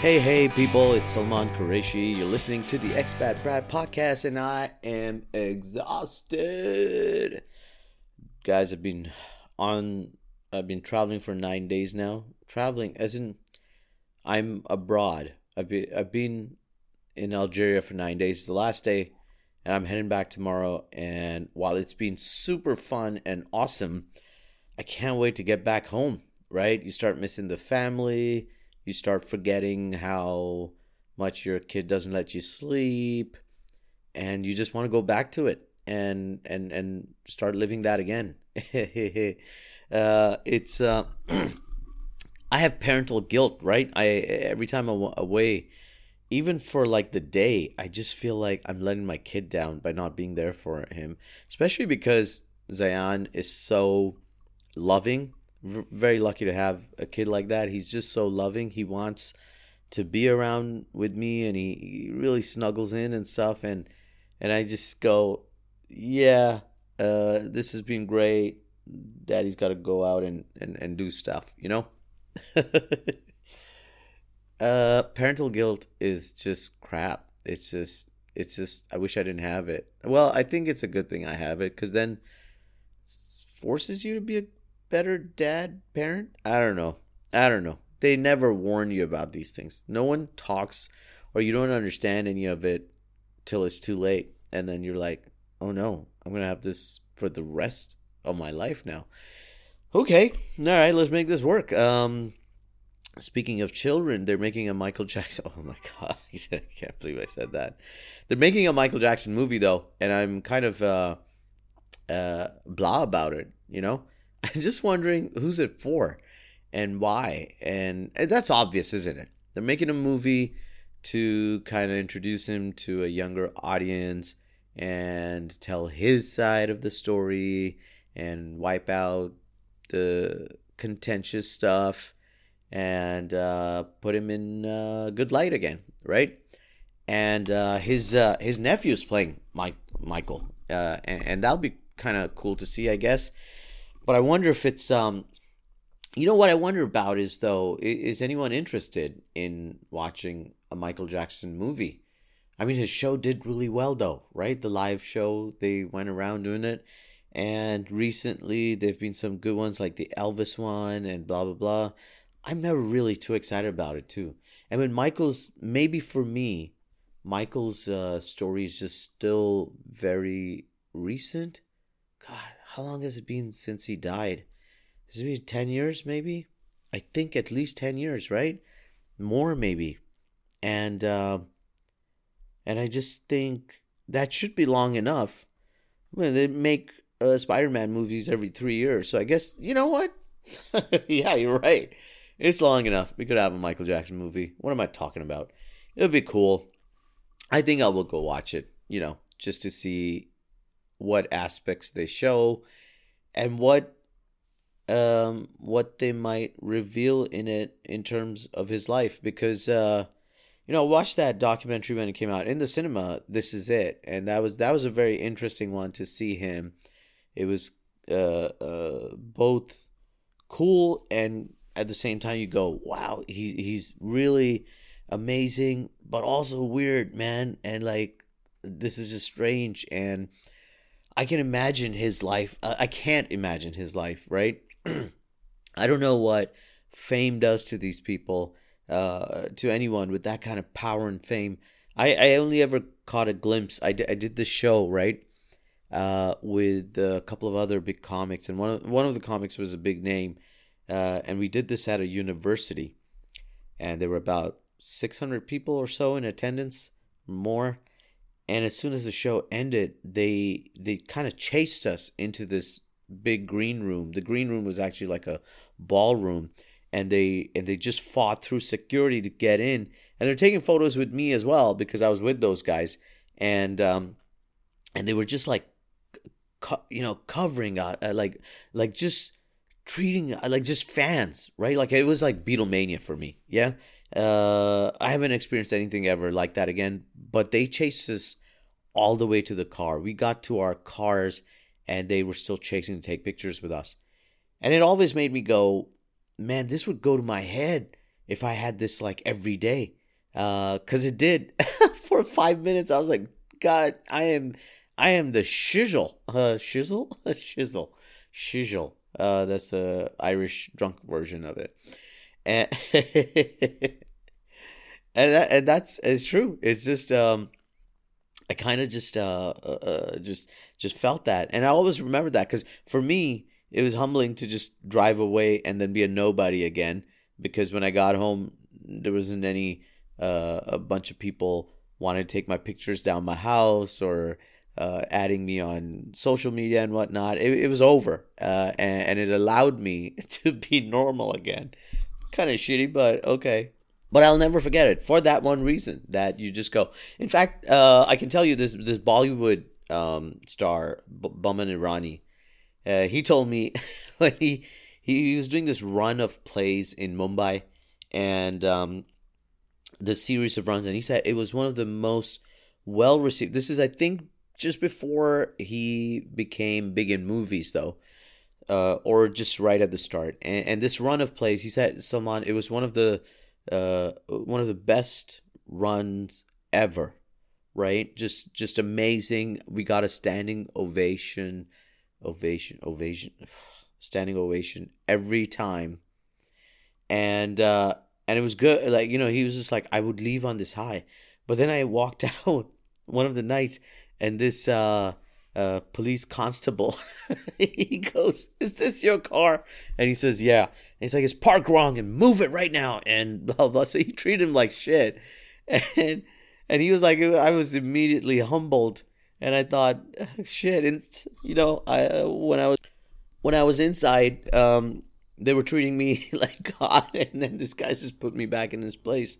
Hey, hey, people, it's Salman Qureshi. You're listening to the Expat Brat podcast, and I am exhausted. Guys, I've been on, I've been traveling for nine days now. Traveling, as in, I'm abroad. I've been, I've been in Algeria for nine days. It's the last day, and I'm heading back tomorrow. And while it's been super fun and awesome, I can't wait to get back home, right? You start missing the family you start forgetting how much your kid doesn't let you sleep and you just want to go back to it and and and start living that again. Uh, it's uh, i have parental guilt right? I every time i'm away even for like the day i just feel like i'm letting my kid down by not being there for him especially because zayan is so loving very lucky to have a kid like that. He's just so loving. He wants to be around with me and he, he really snuggles in and stuff and and I just go, yeah, uh, this has been great. Daddy's got to go out and, and, and do stuff, you know? uh, parental guilt is just crap. It's just, it's just, I wish I didn't have it. Well, I think it's a good thing I have it because then forces you to be a better dad, parent? I don't know. I don't know. They never warn you about these things. No one talks or you don't understand any of it till it's too late. And then you're like, oh no, I'm to have this for the rest of my life now. Okay. All right. Let's make this work. Um, speaking of children, they're making a Michael Jackson. Oh my God. I can't believe I said that. They're making a Michael Jackson movie though. And I'm kind of, uh, uh, blah about it, you know? I'm just wondering who's it for and why. And, and that's obvious, isn't it? They're making a movie to kind of introduce him to a younger audience and tell his side of the story and wipe out the contentious stuff and uh, put him in uh, good light again, right? And uh, his uh, his nephew's playing Mike Michael, uh, and, and that'll be kind of cool to see, I guess. But I wonder if it's um you know what I wonder about is though is anyone interested in watching a Michael Jackson movie? I mean his show did really well though, right? The live show they went around doing it. And recently there've been some good ones like the Elvis one and blah blah blah. I'm never really too excited about it too. And when Michael's maybe for me, Michael's uh, story is just still very recent. God, how long has it been since he died? Has it been 10 years, maybe? I think at least 10 years, right? More, maybe. And, uh, and I just think that should be long enough. Well, they make uh, Spider-Man movies every three years, so I guess you know what? yeah, you're right. It's long enough. We could have a Michael Jackson movie. What am I talking about? It would be cool. I think I will go watch it. You know, just to see what aspects they show and what um what they might reveal in it in terms of his life. Because uh you know watch that documentary when it came out in the cinema this is it and that was that was a very interesting one to see him. It was uh uh both cool and at the same time you go wow he he's really amazing but also weird man and like this is just strange and I can imagine his life. Uh, I can't imagine his life, right? I don't know what fame does to these people, uh, to anyone with that kind of power and fame. I, I only ever caught a glimpse. I, d- I did the show, right? Uh, with a couple of other big comics, and one of, one of the comics was a big name. Uh, and we did this at a university, and there were about 600 people or so in attendance, more and as soon as the show ended they they kind of chased us into this big green room. The green room was actually like a ballroom and they and they just fought through security to get in. And they're taking photos with me as well because i was with those guys. And um and they were just like co- you know covering uh, uh, like like just treating uh, like just fans right? Like it was like beatlemania for me yeah uh i haven't experienced anything ever like that again but they chased us all the way to the car. We got to our cars and they were still chasing to take pictures with us. And it always made me go, man, this would go to my head if I had this like every day. Uh, cause it did for five minutes. I was like, God, I am, I am the shizzle, uh, shizzle, shizzle, shizzle. Uh, that's the Irish drunk version of it, and and that, and that's it's true. It's just um, I kind of just uh, uh, uh just just felt that, and I always remember that because for me it was humbling to just drive away and then be a nobody again. Because when I got home, there wasn't any uh, a bunch of people wanted to take my pictures down my house or uh, adding me on social media and whatnot. It, it was over, uh, and, and, it allowed me to be normal again. Kind of shitty, but okay. But I'll never forget it for that one reason that you just go. In fact, uh, I can tell you this this Bollywood um, star B- Boman Irani. Uh, he told me when he he was doing this run of plays in Mumbai, and um, the series of runs, and he said it was one of the most well received. This is, I think, just before he became big in movies, though, uh, or just right at the start. And, and, this run of plays, he said, Salman, it was one of the uh, one of the best runs ever. Right, just just amazing. We got a standing ovation, ovation, ovation, standing ovation every time, and uh, and it was good. Like you know, he was just like, I would leave on this high, but then I walked out one of the nights, and this uh, uh, police constable, he goes, "Is this your car?" And he says, "Yeah." And he's like, "It's parked wrong, and move it right now." And blah blah. So he treated him like shit, and and he was like, I was immediately humbled, and I thought, shit, and you know, I when I was when I was inside, um, they were treating me like God, and then this guy just put me back in this place.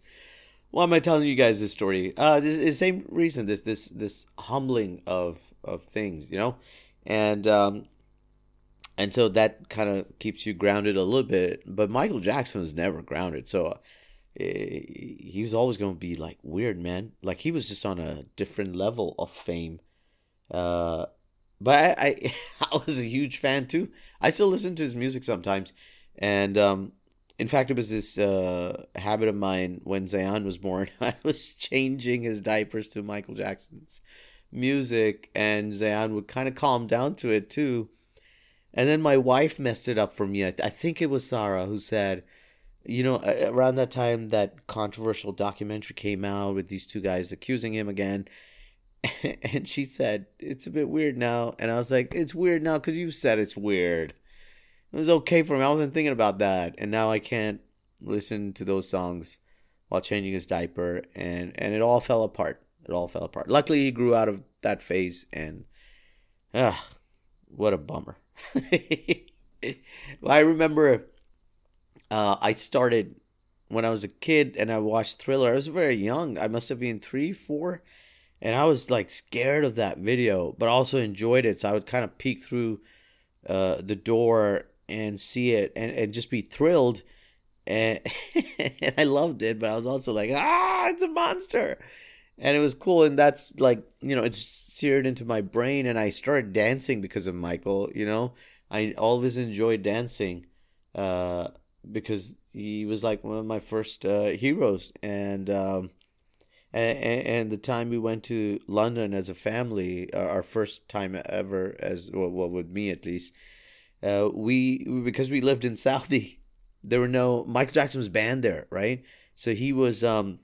Why am I telling you guys this story? Uh, this is the same reason. This this this humbling of of things, you know, and um, and so that kind of keeps you grounded a little bit. But Michael Jackson was never grounded, so uh, he was always going to be like weird, man. Like he was just on a different level of fame. Uh, but I, I, I was a huge fan too. I still listen to his music sometimes, and um, in fact, it was this uh, habit of mine when Zayan was born. I was changing his diapers to Michael Jackson's music, and Zayan would kind of calm down to it too. And then my wife messed it up for me. I, I think it was Sarah who said, you know, around that time that controversial documentary came out with these two guys accusing him again and she said it's a bit weird now and i was like it's weird now because you said it's weird it was okay for me. I wasn't thinking about that. And now i can't listen to those songs while changing his diaper. And and it all fell apart. It all fell apart. Luckily he grew out of that phase and ah what a bummer. I remember uh, i started when i was a kid and i watched thriller. I was very young. I must have been three four. And I was like scared of that video, but also enjoyed it. So I would kind of peek through uh, the door and see it, and, and just be thrilled. And, and I loved it, but I was also like, ah, it's a monster, and it was cool. And that's like, you know, it's seared into my brain, and I started dancing because of Michael. You know, I always enjoyed dancing uh, because he was like one of my first uh, heroes, and. Um, and, and, the time we went to London as a family, our first time ever, as well, well with me at least, uh, we because we lived in Saudi, there were no Michael Jackson was banned there, right? So he was um,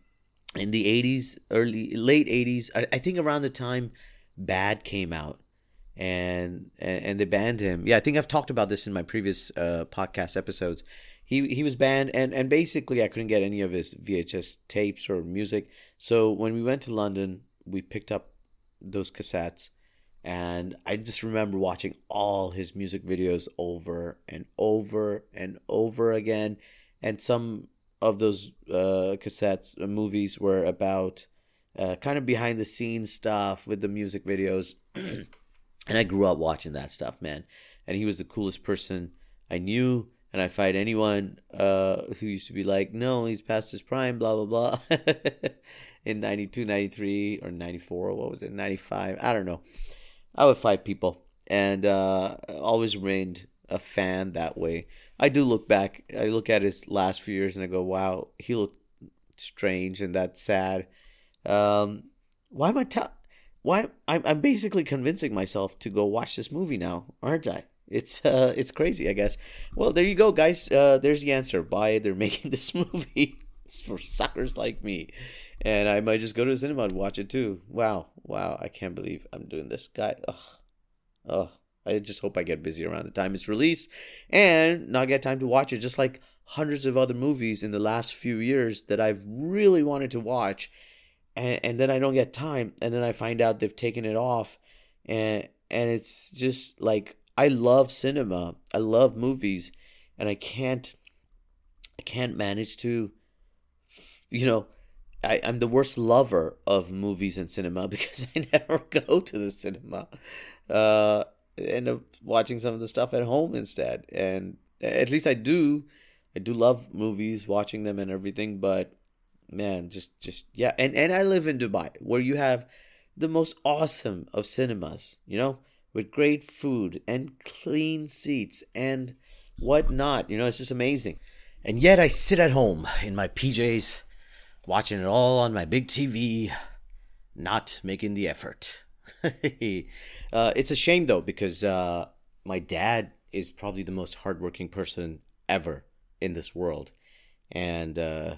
in the '80s, early late '80s, I, I think around the time Bad came out, and, and they banned him. Yeah, I think I've talked about this in my previous uh, podcast episodes he he was banned and and basically I couldn't get any of his VHS tapes or music. So when we went to London, we picked up those cassettes and I just remember watching all his music videos over and over and over again. And some of those uh, cassettes uh, movies were about uh, kind of behind the scenes stuff with the music videos. And I grew up watching that stuff man. And he was the coolest person I knew. And I fight anyone uh, who used to be like, no, he's past his prime, blah, blah, blah, in 92, 93, or 94, what was it, 95, I don't know. I would fight people and uh, always remained a fan that way. I do look back. I look at his last few years and I go, "Wow, he looked strange and that's sad." Um, why am I ta- Why I'm I'm basically convincing myself to go watch this movie now, aren't I? It's uh it's crazy, I guess. Well, there you go, guys. Uh, there's the answer. Why they're making this movie. it's for suckers like me. And I might just go to the cinema and watch it too. Wow, wow! I can't believe I'm doing this, guy. Ugh, ugh. I just hope I get busy around the time it's released and not get time to watch it. Just like hundreds of other movies in the last few years that I've really wanted to watch, and, and then I don't get time, and then I find out they've taken it off, and and it's just like I love cinema, I love movies, and I can't, I can't manage to, you know, I, I'm the worst lover of movies and cinema because I never go to the cinema. Uh, end up watching some of the stuff at home instead. And at least I do. I do love movies, watching them and everything. But man, just just yeah. And and I live in Dubai, where you have the most awesome of cinemas. You know, with great food and clean seats and whatnot. You know, it's just amazing. And yet I sit at home in my PJs, watching it all on my big TV, not making the effort. uh, it's a shame though because uh, my dad is probably the most hardworking person ever in this world, and uh,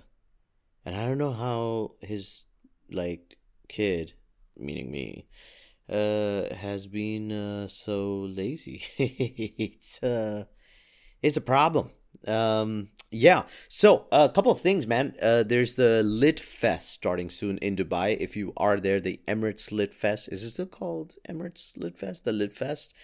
and I don't know how his like kid, meaning me, uh, has been uh, so lazy. it's uh, it's a problem. Um, yeah. So a couple of things, man. Uh, there's the Lit Fest starting soon in Dubai. If you are there, the Emirates Lit Fest is it still called Emirates Lit Fest? The Lit Fest,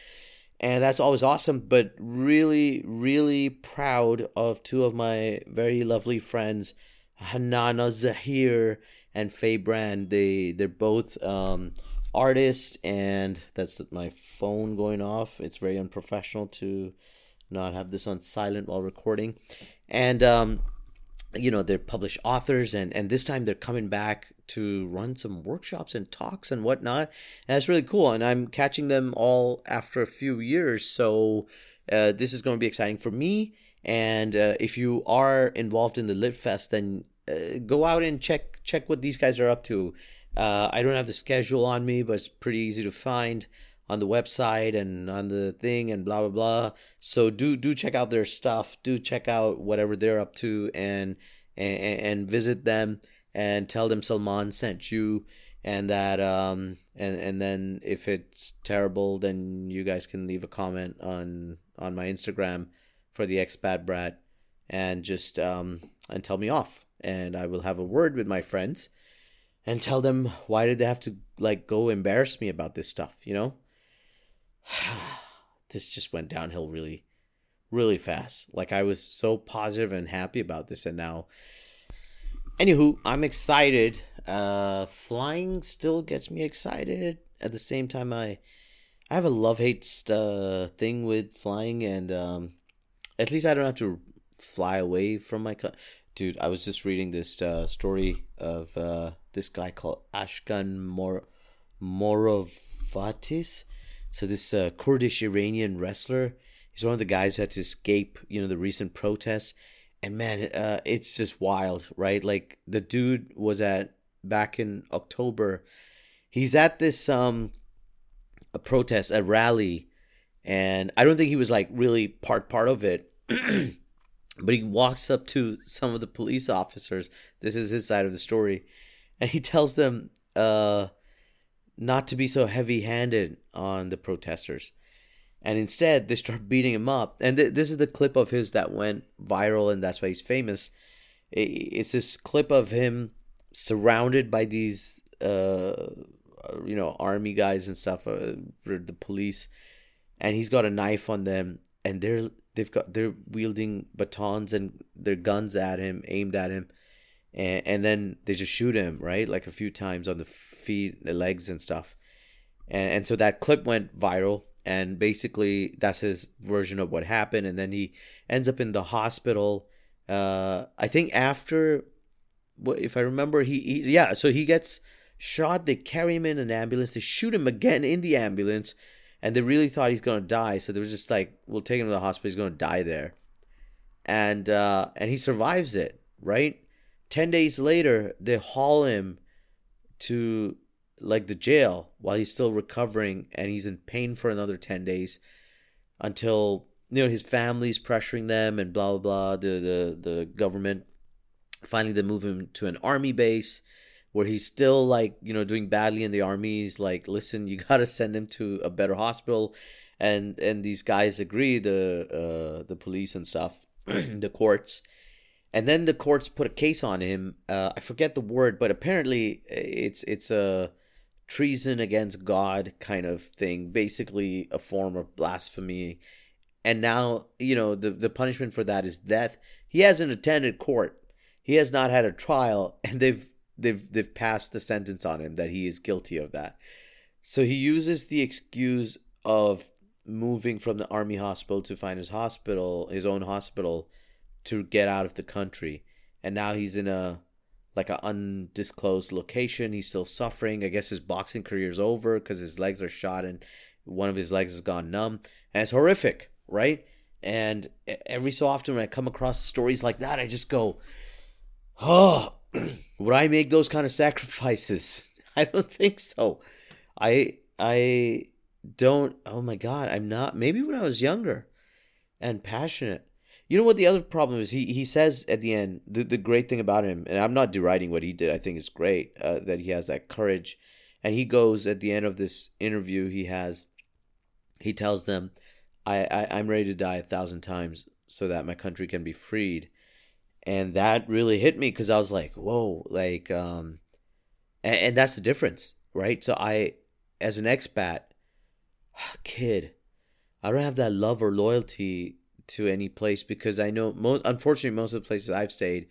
and that's always awesome. But really, really proud of two of my very lovely friends, Hanana Zahir and Faye Brand. They they're both um, artists, and that's my phone going off. It's very unprofessional to not have this on silent while recording. And um, you know they're published authors and and this time they're coming back to run some workshops and talks and whatnot. And that's really cool and i'm catching them all after a few years. So uh, this is going to be exciting for me. And uh, if you are involved in the lit fest then uh, go out and check check what these guys are up to. Uh, i don't have the schedule on me but it's pretty easy to find on the website and on the thing and blah blah blah. So do do check out their stuff. Do check out whatever they're up to and and, and visit them and tell them Salman sent you and that um and and then if it's terrible then you guys can leave a comment on on my Instagram for the expat brat and just um and tell me off and I will have a word with my friends and tell them why did they have to like go embarrass me about this stuff, you know? this just went downhill really, really fast. Like I was so positive and happy about this, and now, anywho, I'm excited. Uh, flying still gets me excited. At the same time, I, I have a love hate uh, thing with flying, and um, at least I don't have to fly away from my. Co- Dude, I was just reading this uh, story of uh, this guy called Ashkan Mor- Morovatis so this uh, Kurdish Iranian wrestler, he's one of the guys who had to escape, you know, the recent protests. And man, uh, it's just wild, right? Like the dude was at back in October. He's at this um a protest, a rally, and I don't think he was like really part part of it. but he walks up to some of the police officers. This is his side of the story, and he tells them, uh, not to be so heavy handed on the protesters. And instead, they start beating him up. And th- this is the clip of his that went viral, and that's why he's famous. It's this clip of him surrounded by these, uh, you know, army guys and stuff, uh, the police, and he's got a knife on them, and they're they've got they're wielding batons and their guns at him, aimed at him, and, and then they just shoot him right, like a few times on the feet, the legs, and stuff. And, and so that clip went viral, and basically that's his version of what happened. And then he ends up in the hospital. Uh, I think after, if I remember, he, he yeah, so he gets shot. They carry him in an ambulance. They shoot him again in the ambulance, and they really thought he's gonna die. So they were just like, "We'll take him to the hospital. He's gonna die there," and uh, and he survives it. Right, ten days later, they haul him to like the jail while he's still recovering, and he's in pain for another ten days until you know his family's pressuring them and blah blah blah. The the the government finally they move him to an army base where he's still like you know doing badly in the army he's like listen you got to send him to a better hospital and and these guys agree the uh the police and stuff the courts and then the courts put a case on him uh i forget the word but apparently it's it's a treason against god kind of thing basically a form of blasphemy. And now you know the the punishment for that is death. He hasn't attended court. He has not had a trial and they've they've they've passed the sentence on him that he is guilty of that. So he uses the excuse of moving from the army hospital to find his hospital, his own hospital, to get out of the country. And now he's in a like an undisclosed location. He's still suffering. I guess his boxing career is over because his legs are shot and one of his legs has gone numb. And it's horrific, right? And every so often when I come across stories like that, I just go, oh, would I make those kind of sacrifices? I don't think so. I I don't oh my god, I'm not maybe when I was younger and passionate. You know what the other problem is? He he says at the end the, the great thing about him, and I'm not deriding what he did. I think it's great uh, that he has that courage, and he goes at the end of this interview. He has, he tells them, I, I I'm ready to die a thousand times so that my country can be freed and that really hit me because I was like, whoa, like, um, and, and that's the difference, right? So I, as an expat kid, I don't have that love or loyalty to any place because I know most, unfortunately, most of the places I've stayed,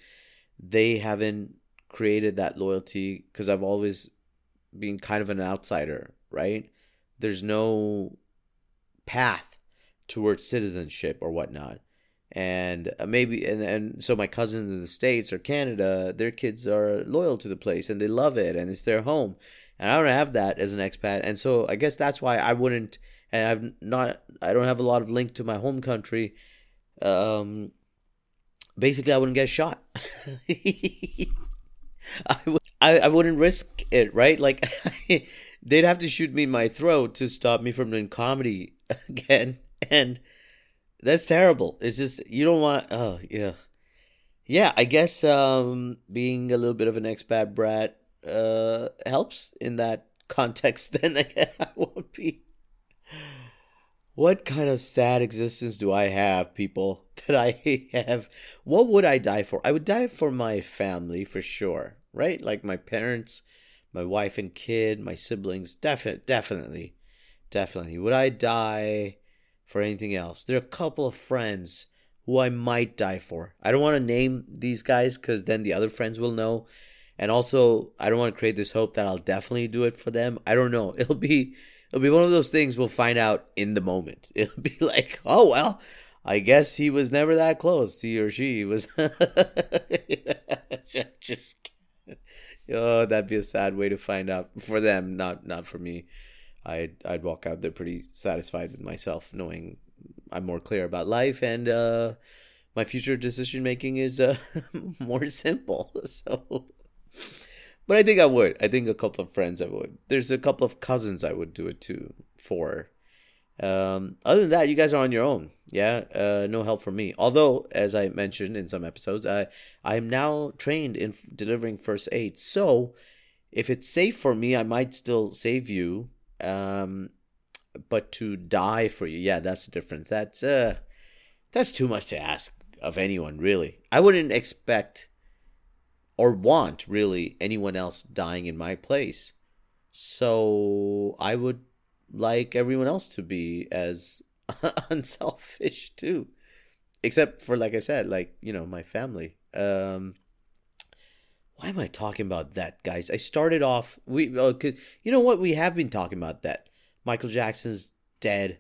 they haven't created that loyalty because I've always been kind of an outsider, right? There's no path towards citizenship or whatnot. And uh, maybe and, and so my cousins in the states or canada their kids are loyal to the place and they love it and it's their home. And i don't have that as an expat. And so i guess that's why i wouldn't and i've not i don't have a lot of link to my home country um basically i wouldn't get shot I, w- I, I wouldn't risk it right like they'd have to shoot me in my throat to stop me from doing comedy again and that's terrible. It's just you don't want. Oh yeah, yeah. I guess um, being a little bit of an expat brat uh, helps in that context. Then I won't be. What kind of sad existence do I have, people? That I have. What would I die for? I would die for my family for sure, right? Like my parents, my wife and kid, my siblings. Definitely, definitely, definitely. Would I die? for anything else. There are a couple of friends who I might die for. I don't want to name these guys because then the other friends will know. And also, I don't want to create this hope that I'll definitely do it for them. I don't know. It'll be it'll be one of those things we'll find out in the moment. It'll be like, oh well, I guess he was never that close. He or she was. just, oh, that'd be a sad way to find out for them, not not for me. I'd I'd walk out there pretty satisfied with myself, knowing I'm more clear about life and uh, my future decision making is uh, more simple. So, but I think I would. I think a couple of friends I would. There's a couple of cousins I would do it to for. Um, other than that, you guys are on your own. Yeah, uh, no help from me. Although, as I mentioned in some episodes, I I am now trained in delivering first aid. So, if it's safe for me, I might still save you um, but to die for you, yeah, that's the difference. That's uh, that's too much to ask of anyone, really. I wouldn't expect or want really anyone else dying in my place. So I would like everyone else to be as unselfish too. Except for like I said, like, you know, my family. Um why am I talking about that, guys? I started off we uh, cause you know what we have been talking about that Michael Jackson's dead,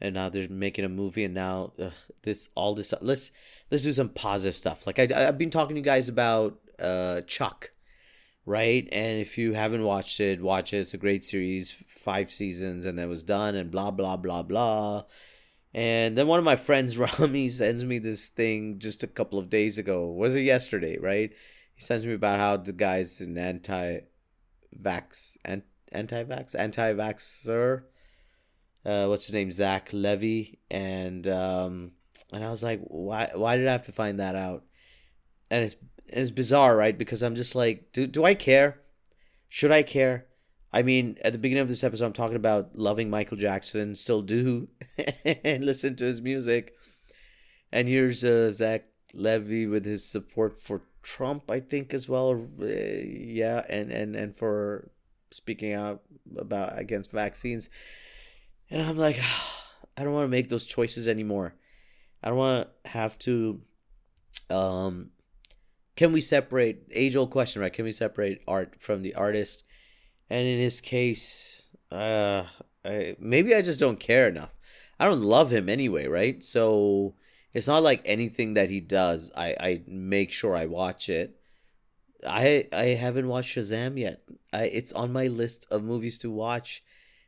and now they're making a movie, and now uh, this all this stuff. Let's let's do some positive stuff. Like I I've been talking to you guys about uh Chuck, right? And if you haven't watched it, watch it. It's a great series, five seasons, and then was done, and blah blah blah blah. And then one of my friends, Rami, sends me this thing just a couple of days ago. Was it yesterday, right? He sends me about how the guy's an anti-vax, anti-vax, anti-vaxxer. Uh, what's his name? Zach Levi, and um, and I was like, why? Why did I have to find that out? And it's it's bizarre, right? Because I'm just like, do do I care? Should I care? I mean, at the beginning of this episode, I'm talking about loving Michael Jackson, still do, and listen to his music. And here's uh, Zach Levi with his support for Trump, I think, as well. Uh, yeah, and, and, and for speaking out about against vaccines. And I'm like, I don't want to make those choices anymore. I don't want to have to. Um, can we separate age old question, right? Can we separate art from the artist? And in his case, uh, I, maybe I just don't care enough. I don't love him anyway, right? So it's not like anything that he does. I, I make sure I watch it. I I haven't watched Shazam yet. I, it's on my list of movies to watch,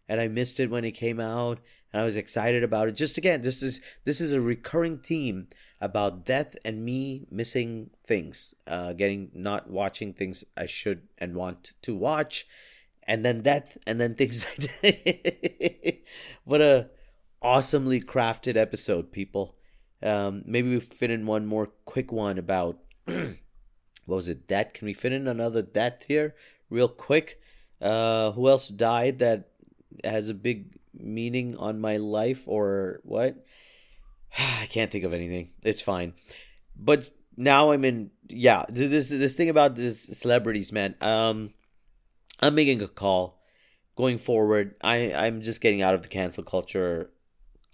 and I missed it when it came out, and I was excited about it. Just again, this is this is a recurring theme about death and me missing things, uh, getting not watching things I should and want to watch, and then death, and then things what a awesomely crafted episode, people. Um, maybe we fit in one more quick one about what was it? Death? Can we fit in another death here, real quick? Uh, who else died that has a big meaning on my life or what? I can't think of anything. It's fine, but now I'm in. Yeah, this this thing about this celebrities, man. Um, I'm making a call going forward. I I'm just getting out of the cancel culture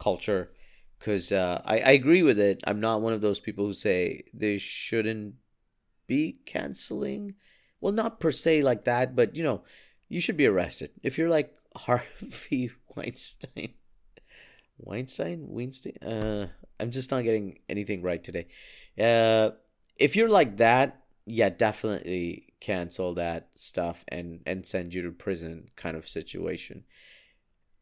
culture because uh, I I agree with it. I'm not one of those people who say they shouldn't be canceling. Well, not per se like that, but you know, you should be arrested if you're like Harvey Weinstein. Weinstein, Weinstein. Uh, I'm just not getting anything right today. Uh, if you're like that, yeah, definitely cancel that stuff and and send you to prison kind of situation.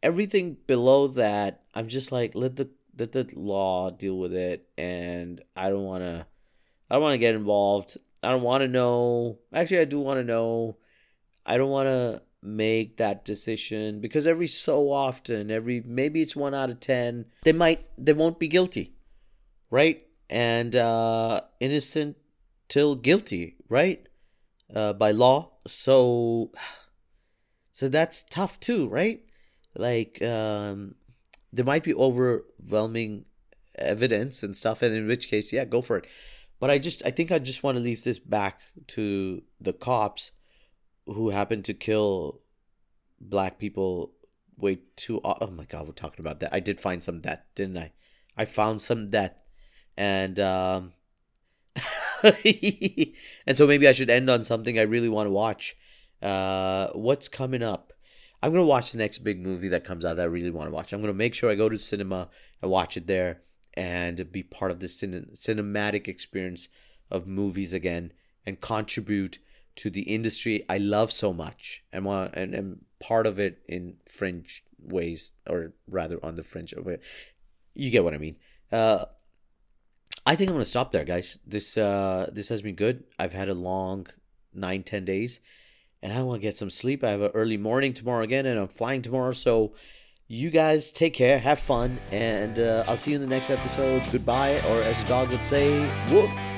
Everything below that, I'm just like let the let the law deal with it, and I don't want to. I don't want to get involved. I don't want to know. Actually, I do want to know. I don't want to make that decision because every so often, every maybe it's one out of ten, they might they won't be guilty, right? And uh, innocent till guilty, right? uh, by law. So, so that's tough too, right? Like, um, there might be overwhelming evidence and stuff, and in which case, yeah, go for it. But I just, I think I just want to leave this back to the cops who happened to kill black people way too. Oh my god, we're talking about that. I did find some death, didn't I? I found some death, and um, and so maybe I should end on something I really want to watch. Uh, what's coming up? I'm gonna watch the next big movie that comes out that I really want to watch. I'm gonna make sure I go to cinema and watch it there and be part of the cin- cinematic experience of movies again and contribute to the industry I love so much and want and, and part of it in fringe ways or rather on the fringe way. You get what I mean. Uh, I think I'm gonna stop there, guys. This uh this has been good. I've had a long nine ten days, and I want to get some sleep. I have an early morning tomorrow again, and I'm flying tomorrow. So, you guys take care, have fun, and uh, I'll see you in the next episode. Goodbye, or as a dog would say, woof.